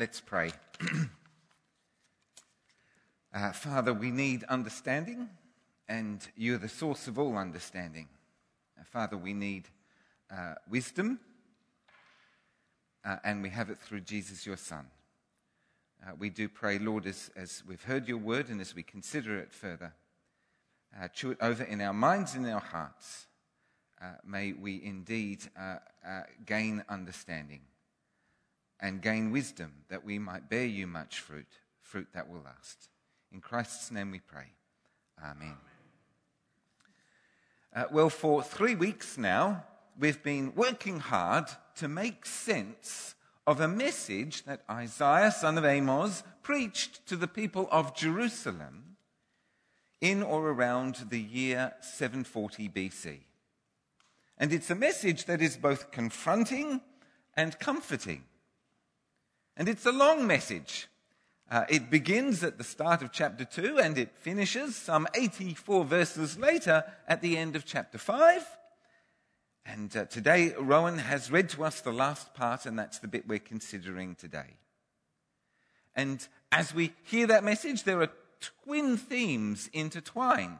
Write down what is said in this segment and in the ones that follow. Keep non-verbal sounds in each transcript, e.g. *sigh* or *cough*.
let's pray. *clears throat* uh, Father, we need understanding, and you're the source of all understanding. Uh, Father, we need uh, wisdom, uh, and we have it through Jesus, your Son. Uh, we do pray, Lord, as, as we've heard your word and as we consider it further, uh, chew it over in our minds and in our hearts. may we indeed gain understanding and gain wisdom that we might bear you much fruit, fruit that will last. In Christ's name we pray. Amen. Uh, well, for three weeks now, we've been working hard to make sense of a message that Isaiah, son of Amos, preached to the people of Jerusalem in or around the year 740 BC. And it's a message that is both confronting and comforting. And it's a long message. Uh, it begins at the start of chapter 2 and it finishes some 84 verses later at the end of chapter 5. And uh, today, Rowan has read to us the last part, and that's the bit we're considering today. And as we hear that message, there are twin themes intertwined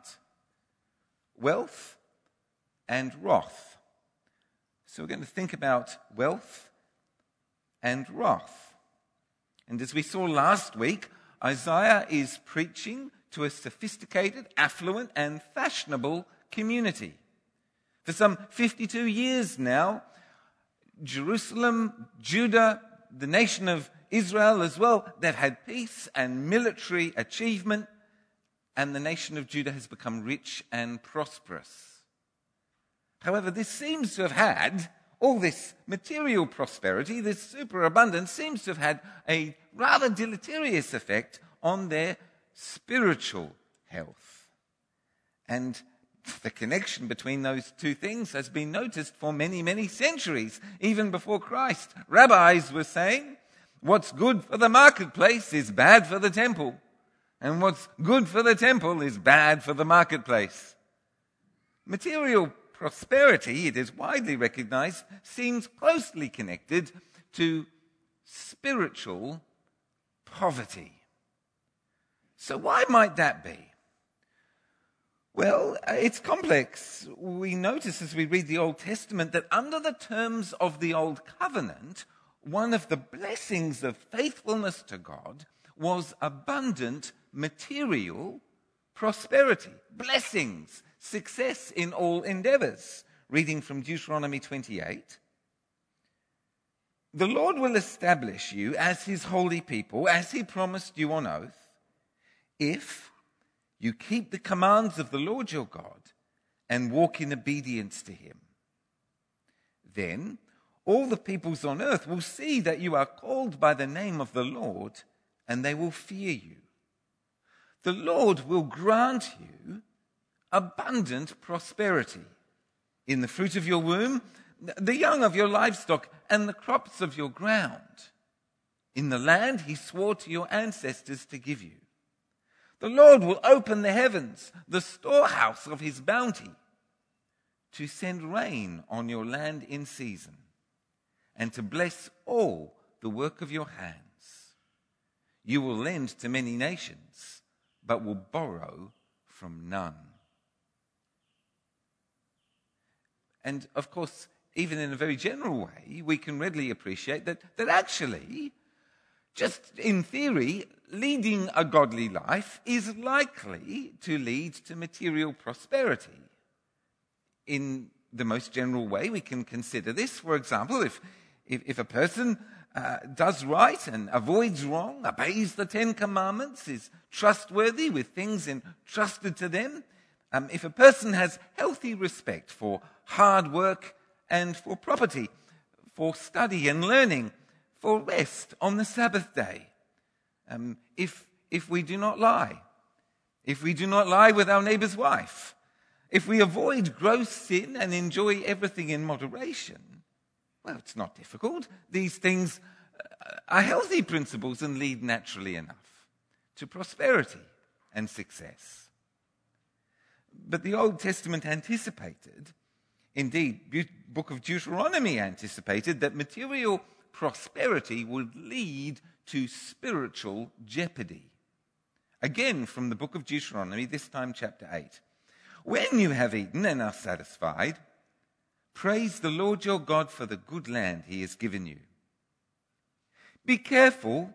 wealth and wrath. So we're going to think about wealth and wrath. And as we saw last week, Isaiah is preaching to a sophisticated, affluent, and fashionable community. For some 52 years now, Jerusalem, Judah, the nation of Israel as well, they've had peace and military achievement, and the nation of Judah has become rich and prosperous. However, this seems to have had all this material prosperity, this superabundance, seems to have had a rather deleterious effect on their spiritual health. And the connection between those two things has been noticed for many, many centuries, even before Christ. Rabbis were saying, what's good for the marketplace is bad for the temple, and what's good for the temple is bad for the marketplace. Material prosperity, it is widely recognized, seems closely connected to spiritual poverty. So, why might that be? Well, uh, it's complex. We notice as we read the Old Testament that under the terms of the Old Covenant, one of the blessings of faithfulness to God was abundant material prosperity, blessings, success in all endeavors. Reading from Deuteronomy 28. The Lord will establish you as his holy people, as he promised you on oath, if you keep the commands of the Lord your God and walk in obedience to him. Then all the peoples on earth will see that you are called by the name of the Lord, and they will fear you. The Lord will grant you abundant prosperity in the fruit of your womb, the young of your livestock, and the crops of your ground, in the land he swore to your ancestors to give you. The Lord will open the heavens, the storehouse of his bounty, to send rain on your land in season, and to bless all the work of your hands. You will lend to many nations, but will borrow from none. And of course, even in a very general way, we can readily appreciate that, that actually, just in theory, leading a godly life is likely to lead to material prosperity. In the most general way, we can consider this. For example, if, if, if a person uh, does right and avoids wrong, obeys the Ten Commandments, is trustworthy with things entrusted to them, um, if a person has healthy respect for hard work and for property, for study and learning, for rest on the Sabbath day, um, if, if we do not lie, if we do not lie with our neighbor's wife, if we avoid gross sin and enjoy everything in moderation, well, it's not difficult. These things uh, are healthy principles and lead naturally enough to prosperity and success. But the Old Testament anticipated, indeed, the book of Deuteronomy anticipated that material prosperity would lead to spiritual jeopardy. Again, from the book of Deuteronomy, this time chapter 8. When you have eaten and are satisfied, praise the Lord your God for the good land he has given you. Be careful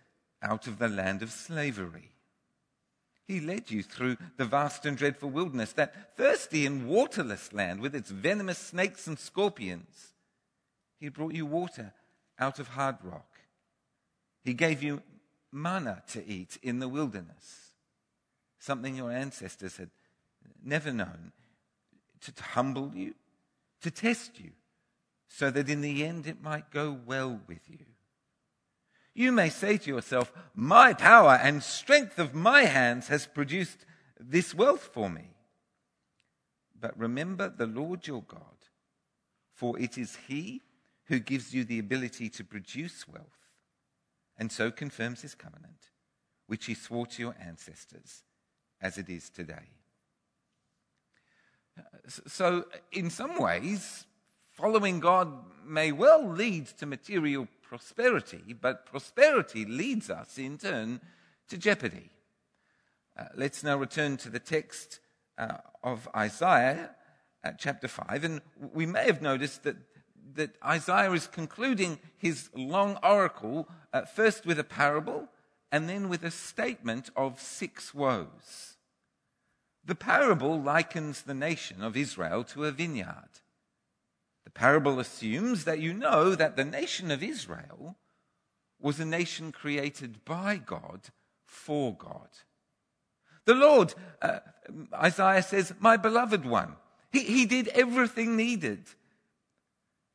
out of the land of slavery. He led you through the vast and dreadful wilderness, that thirsty and waterless land with its venomous snakes and scorpions. He brought you water out of hard rock. He gave you manna to eat in the wilderness, something your ancestors had never known, to, humble you, to test you, so that in the end it might go well with you. You may say to yourself, My power and strength of my hands has produced this wealth for me. But remember the Lord your God, for it is He who gives you the ability to produce wealth and so confirms his covenant, which he swore to your ancestors, as it is today. So, in some ways, following God may well lead to material prosperity, but prosperity leads us in turn to jeopardy. Uh, let's now return to the text uh, of Isaiah uh, chapter 5, and we may have noticed that that Isaiah is concluding his long oracle uh, first with a parable and then with a statement of six woes. The parable likens the nation of Israel to a vineyard. The parable assumes that you know that the nation of Israel was a nation created by God for God. The Lord, uh, Isaiah says, my beloved one, he, he did everything needed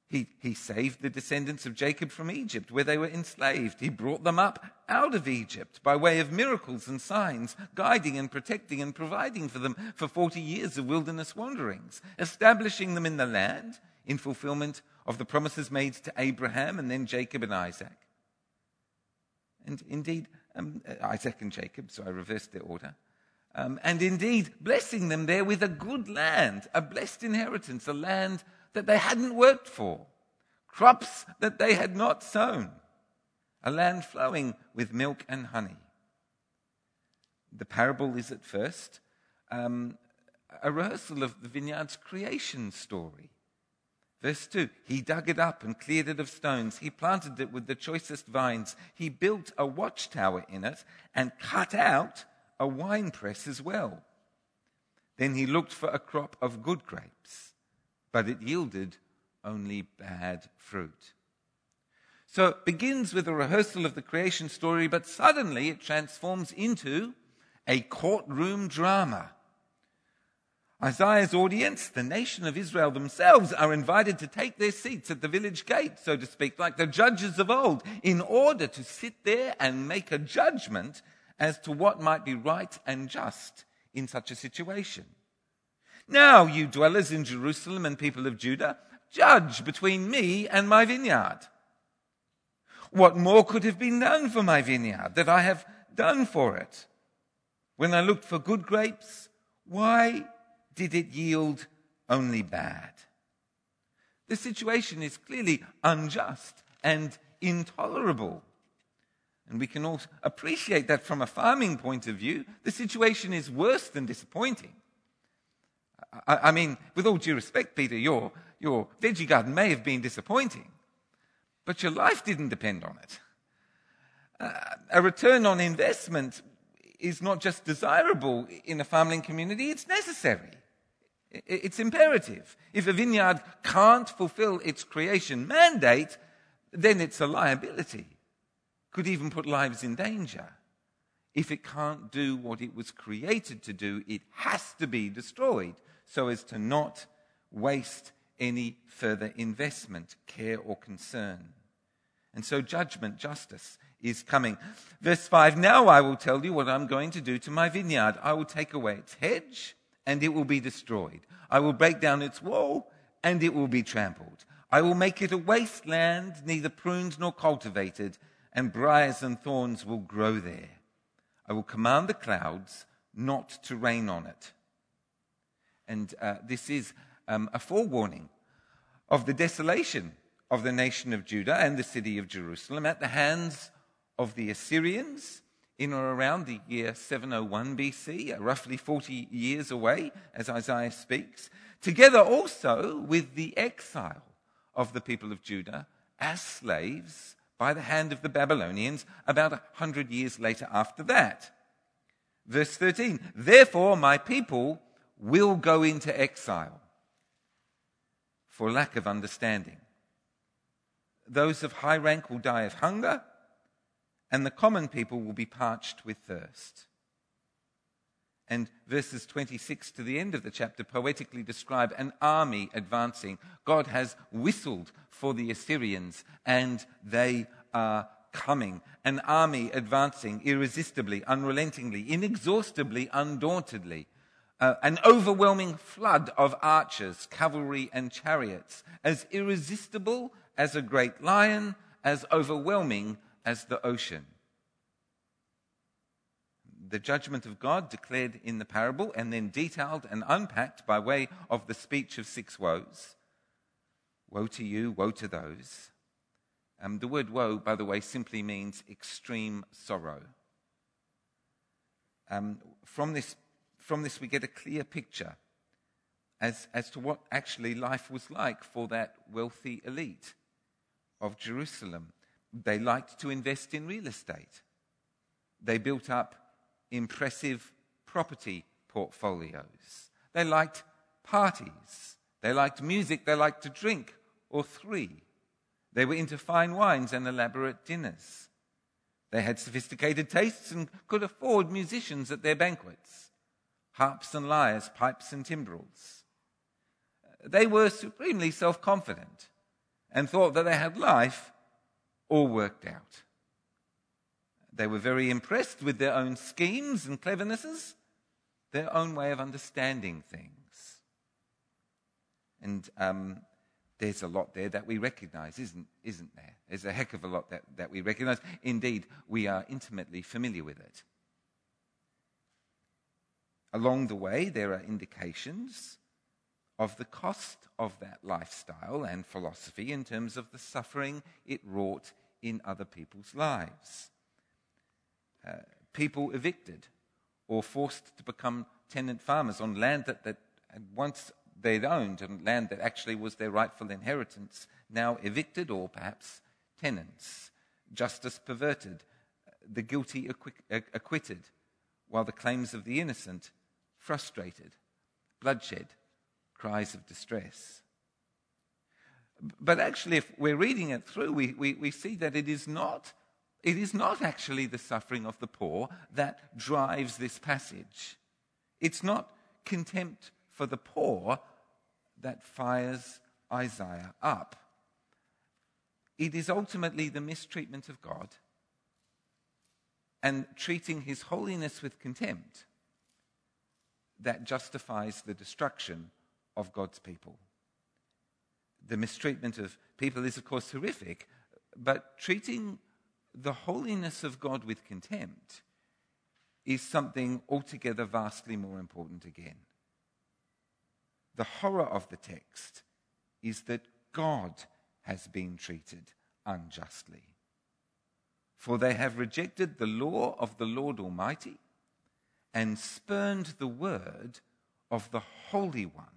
he, he saved the descendants of Jacob from Egypt, where they were enslaved. He brought them up out of Egypt by way of miracles and signs, guiding and protecting and providing for them for 40 years of wilderness wanderings, establishing them in the land in fulfillment of the promises made to Abraham and then Jacob and Isaac. And indeed, um, Isaac and Jacob, so I reversed their order. Um, and indeed, blessing them there with a good land, a blessed inheritance, a land that they hadn't worked for, crops that they had not sown, a land flowing with milk and honey. The parable is at first um, a rehearsal of the vineyard's creation story. Verse 2 He dug it up and cleared it of stones. He planted it with the choicest vines. He built a watchtower in it and cut out a winepress as well. Then he looked for a crop of good grapes but it yielded only bad fruit. So it begins with a rehearsal of the creation story, but suddenly it transforms into a courtroom drama. Isaiah's audience, the nation of Israel themselves, are invited to take their seats at the village gate, so to speak, like the judges of old, in order to sit there and make a judgment as to what might be right and just in such a situation. Now, you dwellers in Jerusalem and people of Judah, judge between me and my vineyard. What more could have been done for my vineyard that I have done for it? When I looked for good grapes, why did it yield only bad? The situation is clearly unjust and intolerable. And we can all appreciate that from a farming point of view, the situation is worse than disappointing. I, I mean, with all due respect, Peter, your, your veggie garden may have been disappointing, but your life didn't depend on it. Uh, a return on investment is not just desirable in a farming community, it's necessary. It's imperative. If a vineyard can't fulfill its creation mandate, then it's a liability. Could even put lives in danger. If it can't do what it was created to do, it has to be destroyed so as to not waste any further investment, care, or concern. And so, judgment, justice, is coming. Verse 5 Now I will tell you what I'm going to do to my vineyard. I will take away its hedge, and it will be destroyed. I will break down its wall, and it will be trampled. I will make it a wasteland, neither pruned nor cultivated, and briars and thorns will grow there. I will command the clouds not to rain on it. And uh, this is um, a forewarning of the desolation of the nation of Judah and the city of Jerusalem at the hands of the Assyrians in or around the year 701 BC, uh, roughly 40 years away, as Isaiah speaks, together also with the exile of the people of Judah as slaves by the hand of the Babylonians about a hundred years later after that. Verse 13, therefore my people will go into exile for lack of understanding. Those of high rank will die of hunger, and the common people will be parched with thirst. And verses 26 to the end of the chapter poetically describe an army advancing. God has whistled for the Assyrians, and they are coming. An army advancing irresistibly, unrelentingly, inexhaustibly, undauntedly uh, an overwhelming flood of archers, cavalry, and chariots, as irresistible as a great lion, as overwhelming as the ocean. The judgment of God declared in the parable and then detailed and unpacked by way of the speech of six woes. Woe to you, woe to those. Um, the word woe, by the way, simply means extreme sorrow. Um, from this from this, we get a clear picture as, as to what actually life was like for that wealthy elite of Jerusalem. They liked to invest in real estate, they built up impressive property portfolios, they liked parties, they liked music, they liked to drink or three. They were into fine wines and elaborate dinners. They had sophisticated tastes and could afford musicians at their banquets harps and lyres, pipes and timbrels. They were supremely self confident and thought that they had life all worked out. They were very impressed with their own schemes and clevernesses, their own way of understanding things. And um, there's a lot there that we recognize, isn't, isn't there? There's a heck of a lot that, that we recognize. Indeed, we are intimately familiar with it. Along the way, there are indications of the cost of that lifestyle and philosophy in terms of the suffering it wrought in other people's lives. Uh, people evicted or forced to become tenant farmers on land that, that once they'd owned and land that actually was their rightful inheritance, now evicted or perhaps tenants. Justice perverted, the guilty acquitted, while the claims of the innocent frustrated, bloodshed, cries of distress. But actually, if we're reading it through, we, we, we see that it is not it is not actually the suffering of the poor that drives this passage. It's not contempt for the poor that fires Isaiah up. It is ultimately the mistreatment of God and treating his holiness with contempt that justifies the destruction of God's people. The mistreatment of people is, of course, horrific, but treating the holiness of God with contempt is something altogether vastly more important again. The horror of the text is that God has been treated unjustly. For they have rejected the law of the Lord Almighty and spurned the word of the Holy One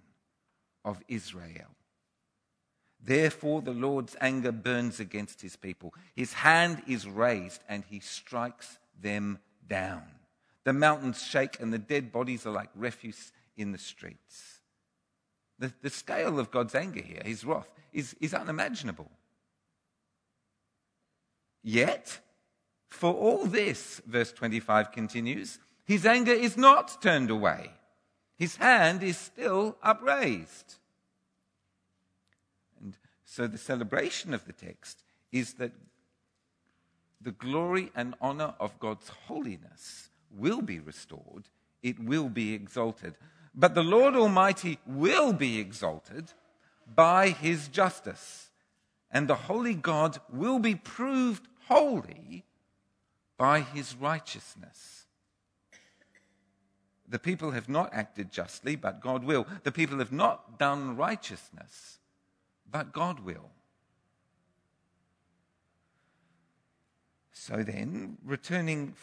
of Israel. Therefore, the Lord's anger burns against his people. His hand is raised and he strikes them down. The mountains shake and the dead bodies are like refuse in the streets. The, the scale of God's anger here, his wrath, is, is unimaginable. Yet, for all this, verse 25 continues, his anger is not turned away. His hand is still upraised. And so the celebration of the text is that the glory and honor of God's holiness will be restored, it will be exalted. But the Lord Almighty will be exalted by his justice, and the holy God will be proved holy by his righteousness. The people have not acted justly, but God will. The people have not done righteousness, but God will. So then, returning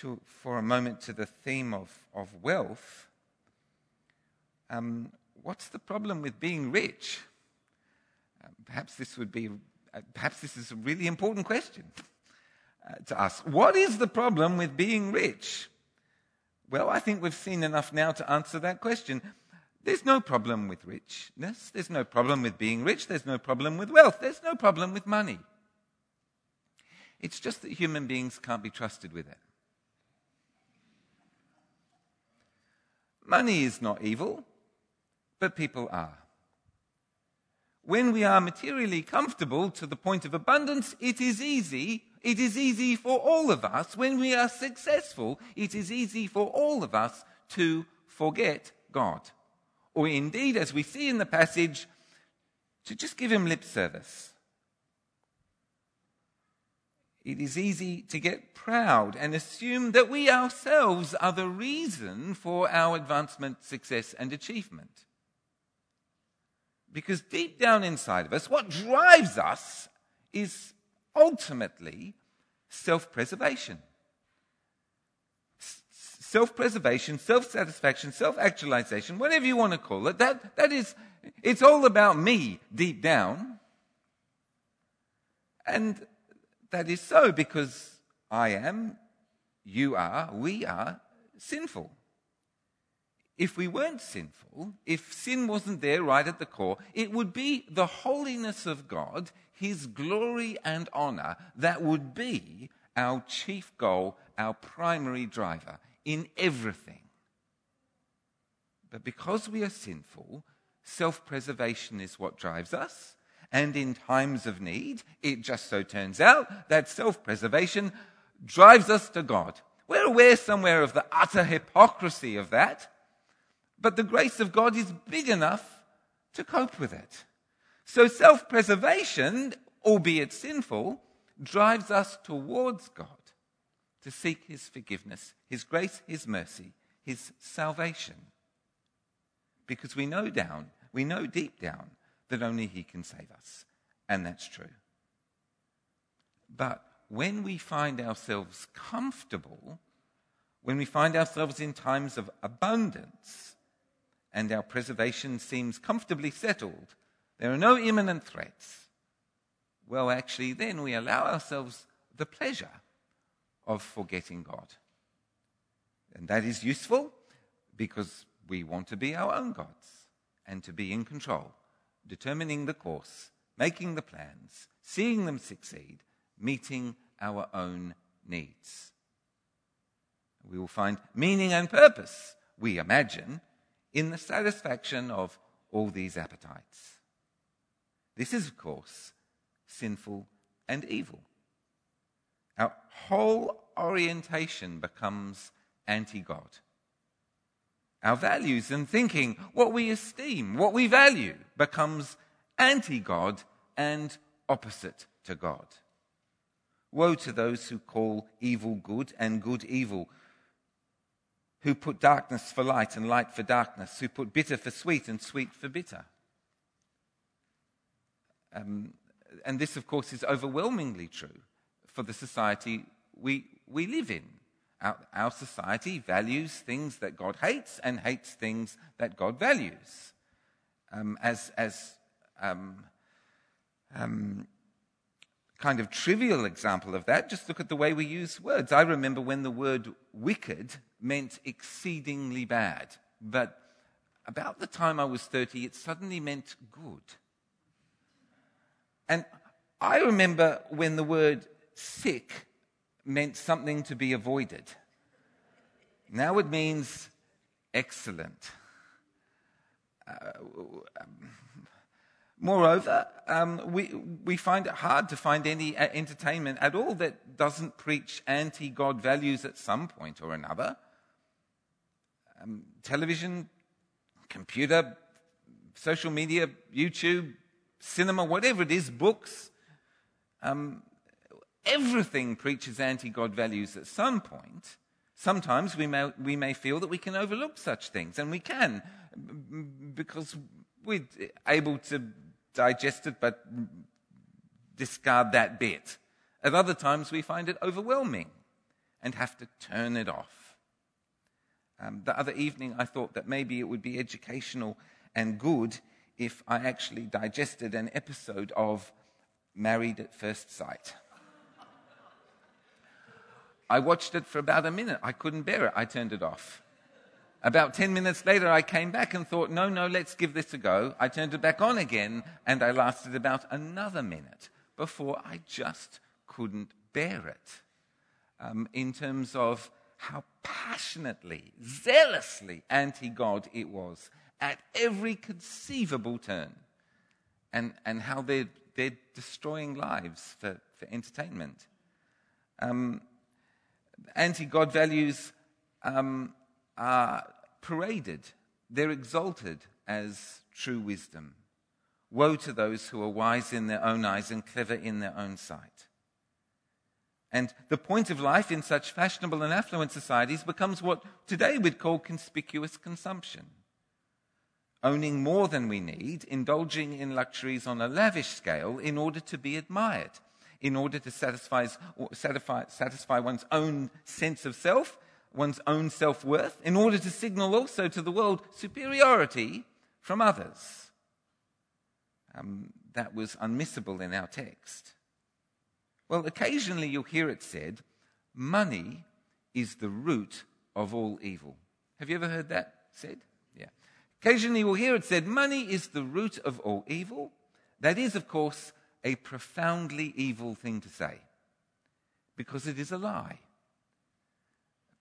to, for a moment to the theme of, of wealth, um, what's the problem with being rich? Uh, perhaps this would be, uh, perhaps this is a really important question uh, to ask. What is the problem with being rich? Well, I think we've seen enough now to answer that question. There's no problem with richness. There's no problem with being rich. There's no problem with wealth. There's no problem with money. It's just that human beings can't be trusted with it. Money is not evil, but people are. When we are materially comfortable to the point of abundance, it is easy. It is easy for all of us. When we are successful, it is easy for all of us to forget God. Or indeed, as we see in the passage, to just give him lip service it is easy to get proud and assume that we ourselves are the reason for our advancement, success, and achievement. Because deep down inside of us, what drives us is ultimately self preservation. Self preservation, self satisfaction, self actualization, whatever you want to call it, that, that is, it's all about me deep down. And that is so because I am, you are, we are sinful. If we weren't sinful, if sin wasn't there right at the core, it would be the holiness of God, His glory and honor, that would be our chief goal, our primary driver in everything. But because we are sinful, self preservation is what drives us. And in times of need, it just so turns out that self preservation drives us to God. We're aware somewhere of the utter hypocrisy of that, but the grace of God is big enough to cope with it. So self preservation, albeit sinful, drives us towards God to seek His forgiveness, His grace, His mercy, His salvation. Because we know down, we know deep down that only He can save us. And that's true. But when we find ourselves comfortable, when we find ourselves in times of abundance, and our preservation seems comfortably settled, there are no imminent threats, well, actually, then we allow ourselves the pleasure of forgetting God. And that is useful because we want to be our own gods and to be in control determining the course, making the plans, seeing them succeed, meeting our own needs. We will find meaning and purpose, we imagine, in the satisfaction of all these appetites. This is, of course, sinful and evil. Our whole orientation becomes anti God our values and thinking, what we esteem, what we value, becomes anti God and opposite to God. Woe to those who call evil good and good evil, who put darkness for light and light for darkness, who put bitter for sweet and sweet for bitter. Um, and this, of course, is overwhelmingly true for the society we, we live in. Our, our society values things that God hates and hates things that God values. Um, as as um, um, kind of trivial example of that, just look at the way we use words. I remember when the word wicked meant exceedingly bad, but about the time I was 30, it suddenly meant good. And I remember when the word sick meant something to be avoided. Now it means excellent. Uh, Moreover, um, we, we find it hard to find any uh, entertainment at all that doesn't preach anti God values at some point or another. Um, television, computer, social media, YouTube, cinema, whatever it is, books, um, everything preaches anti God values at some point. Sometimes we may, we may feel that we can overlook such things, and we can because we're able to digest it but discard that bit. At other times, we find it overwhelming and have to turn it off. Um, the other evening, I thought that maybe it would be educational and good if I actually digested an episode of Married at First Sight. I watched it for about a minute. I couldn't bear it. I turned it off. About 10 minutes later, I came back and thought, no, no, let's give this a go. I turned it back on again, and I lasted about another minute before I just couldn't bear it. Um, in terms of how passionately, zealously anti God it was at every conceivable turn, and, and how they're, they're destroying lives for, for entertainment. Um, anti God values um, are paraded, they're exalted as true wisdom. Woe to those who are wise in their own eyes and clever in their own sight. And the point of life in such fashionable and affluent societies becomes what today we'd call conspicuous consumption. Owning more than we need, indulging in luxuries on a lavish scale in order to be admired, in order to satisfy, satisfy, satisfy one's own sense of self one's own self worth in order to signal also to the world superiority from others. Um, that was unmissable in our text. Well, occasionally you'll hear it said, money is the root of all evil. Have you ever heard that said? Yeah. Occasionally you'll hear it said, money is the root of all evil. That is, of course, a profoundly evil thing to say because it is a lie.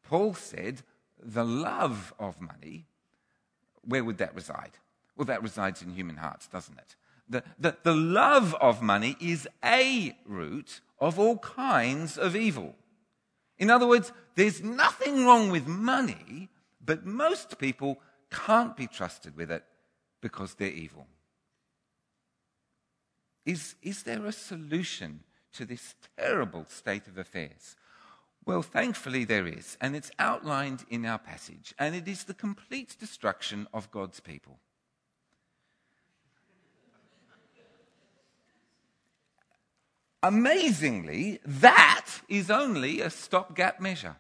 Paul said, the love of money, where would that reside? Well, that resides in human hearts, doesn't it? The, the, the love of money is a root of all kinds of evil. In other words, there's nothing wrong with money, but most people can't be trusted with it because they're evil. Is, is there a solution to this terrible state of affairs? Well, thankfully there is, and it's outlined in our passage, and it is the complete destruction of God's people. Amazingly, that is only a stopgap measure.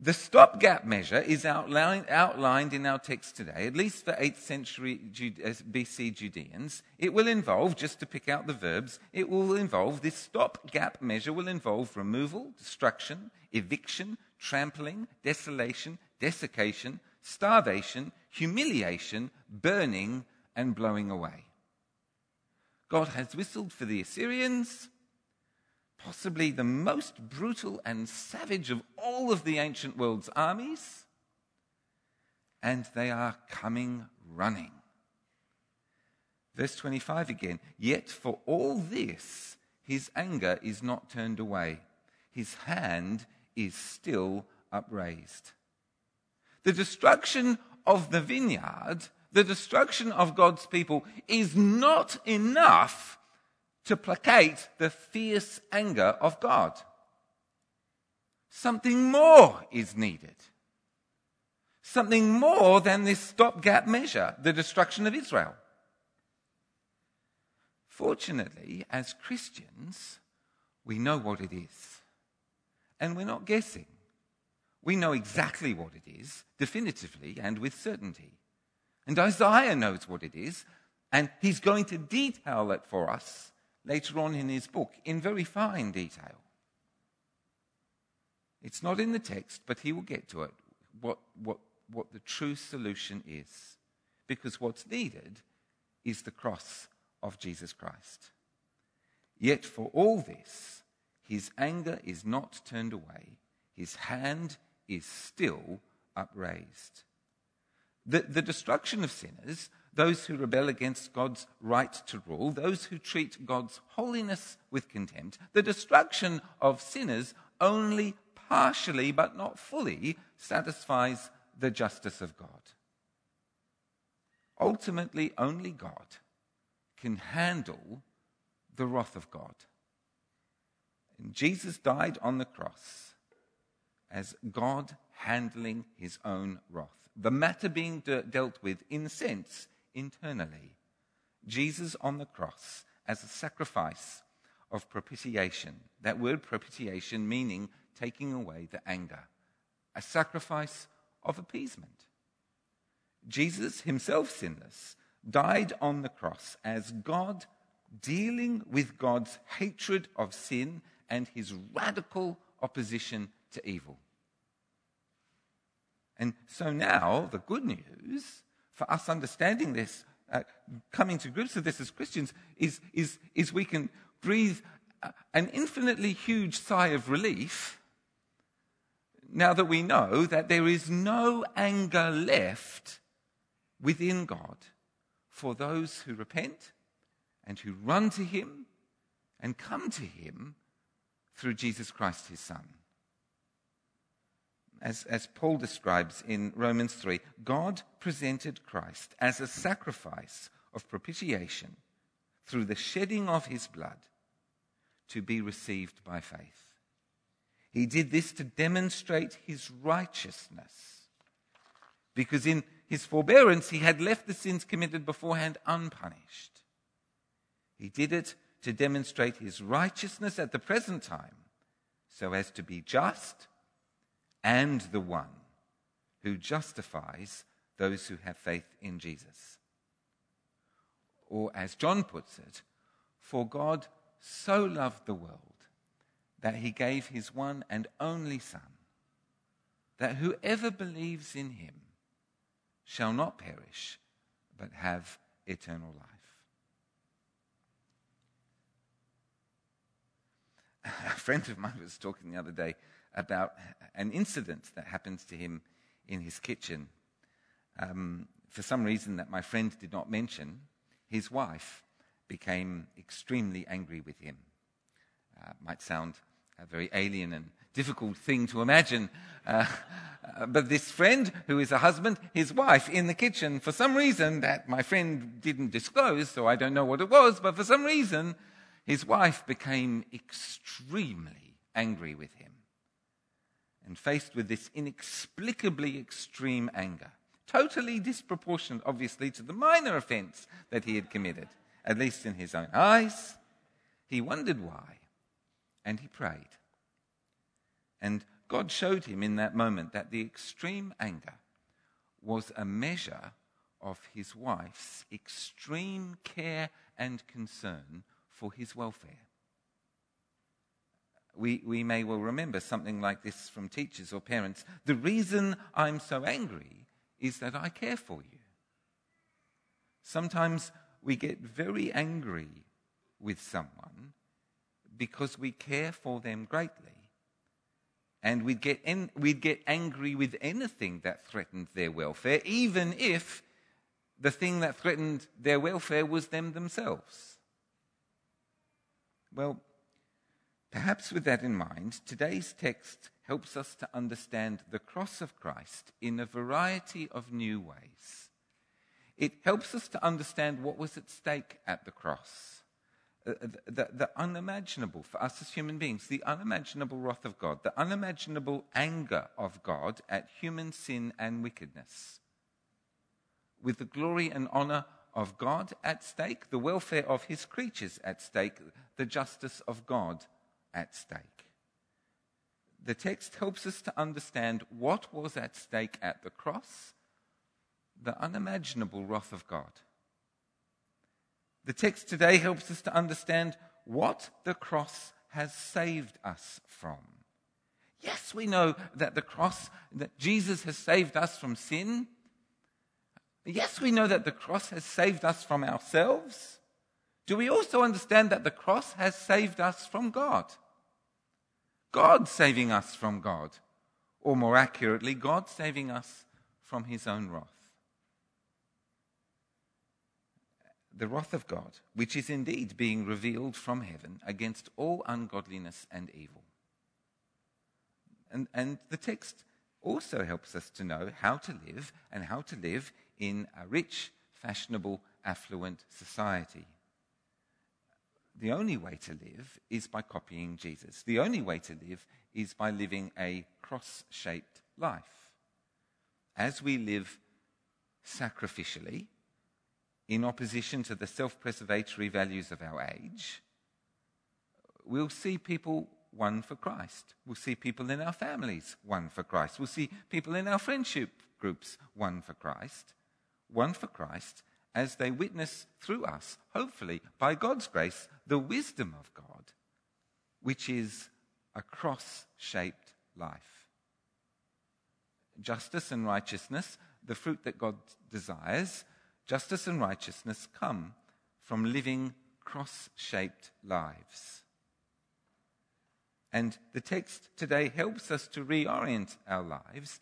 The stopgap measure is outlined, outlined, in our text today, at least for 8th century uh, BC Judeans. It will involve, just to pick out the verbs, it will involve, this stopgap measure will involve removal, destruction, eviction, trampling, desolation, desiccation, starvation, humiliation, burning, and blowing away. God has whistled for the Assyrians possibly the most brutal and savage of all of the ancient world's armies, and they are coming running. Verse 25 again Yet for all this, his anger is not turned away, his hand is still upraised. The destruction of the vineyard, the destruction of God's people, is not enough to placate the fierce anger of God. Something more is needed. Something more than this stopgap measure, the destruction of Israel. Fortunately, as Christians, we know what it is. And we're not guessing. We know exactly what it is, definitively and with certainty. And Isaiah knows what it is, and he's going to detail it for us later on in his book in very fine detail. It's not in the text, but he will get to it, what, what, what the true solution is. Because what's needed is the cross of Jesus Christ. Yet for all this, his anger is not turned away, his hand is still upraised. The, the destruction of sinners those who rebel against God's right to rule, those who treat God's holiness with contempt, the destruction of sinners only partially, but not fully, satisfies the justice of God. Ultimately, only God can handle the wrath of God. And Jesus died on the cross as God handling his own wrath. The matter being de- dealt with, in sense, internally. Jesus on the cross as a sacrifice of propitiation. That word propitiation meaning taking away the anger, a sacrifice of appeasement. Jesus, himself sinless, died on the cross as God dealing with God's hatred of sin and his radical opposition to evil. And so now, the good news for us understanding this, uh, coming to grips with this as Christians, is, is, is we can breathe an infinitely huge sigh of relief now that we know that there is no anger left within God for those who repent and who run to Him and come to Him through Jesus Christ, His Son. As, as Paul describes in Romans 3, God presented Christ as a sacrifice of propitiation through the shedding of his blood to be received by faith. He did this to demonstrate his righteousness because in his forbearance he had left the sins committed beforehand unpunished. He did it to demonstrate his righteousness at the present time so as to be just and the one who justifies those who have faith in Jesus. Or, as John puts it, for God so loved the world that he gave his one and only Son, that whoever believes in him shall not perish, but have eternal life. *laughs* A friend of mine was talking the other day about an incident that happened to him in his kitchen. Um, for some reason that my friend did not mention, his wife became extremely angry with him. Uh, might sound a very alien and difficult thing to imagine. Uh, *laughs* but this friend, who is a husband, his wife in the kitchen, for some reason that my friend didn't disclose, so I don't know what it was, but for some reason, his wife became extremely angry with him and faced with this inexplicably extreme anger, totally disproportionate, obviously, to the minor offense that he had committed, at least in his own eyes, he wondered why, and he prayed. And God showed him in that moment that the extreme anger was a measure of his wife's extreme care and concern for his welfare we, we may well remember something like this from teachers or parents. The reason I'm so angry is that I care for you. Sometimes we get very angry with someone because we care for them greatly. And we'd get, en- we'd get angry with anything that threatened their welfare, even if the thing that threatened their welfare was them themselves. Well, Perhaps with that in mind, today's text helps us to understand the cross of Christ in a variety of new ways. It helps us to understand what was at stake at the cross. Uh, the, the, the, unimaginable for us as human beings, the unimaginable wrath of God, the unimaginable anger of God at human sin and wickedness. With the glory and honor of God at stake, the welfare of his creatures at stake, the justice of God at stake. The text helps us to understand what was at stake at the cross the unimaginable wrath of God. The text today helps us to understand what the cross has saved us from. Yes, we know that the cross, that Jesus has saved us from sin. Yes, we know that the cross has saved us from ourselves. Do we also understand that the cross has saved us from God? God saving us from God, or more accurately, God saving us from his own wrath. the wrath of God, which is indeed being revealed from heaven against all ungodliness and evil. And, and the text also helps us to know how to live and how to live in a rich, fashionable, affluent society. The only way to live is by copying Jesus. The only way to live is by living a cross shaped life. As we live sacrificially, in opposition to the self preservatory values of our age, we'll see people won for Christ. We'll see people in our families won for Christ. We'll see people in our friendship groups won for Christ. Won for Christ as they witness through us, hopefully, by God's grace, the wisdom of God, which is a cross shaped life. Justice and righteousness, the fruit that God desires, justice and righteousness come from living cross shaped lives. And the text today helps us to reorient our lives,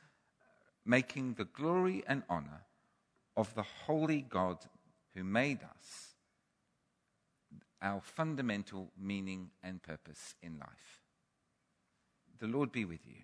making the glory and honor of the holy God who made us our fundamental meaning and purpose in life. The Lord be with you.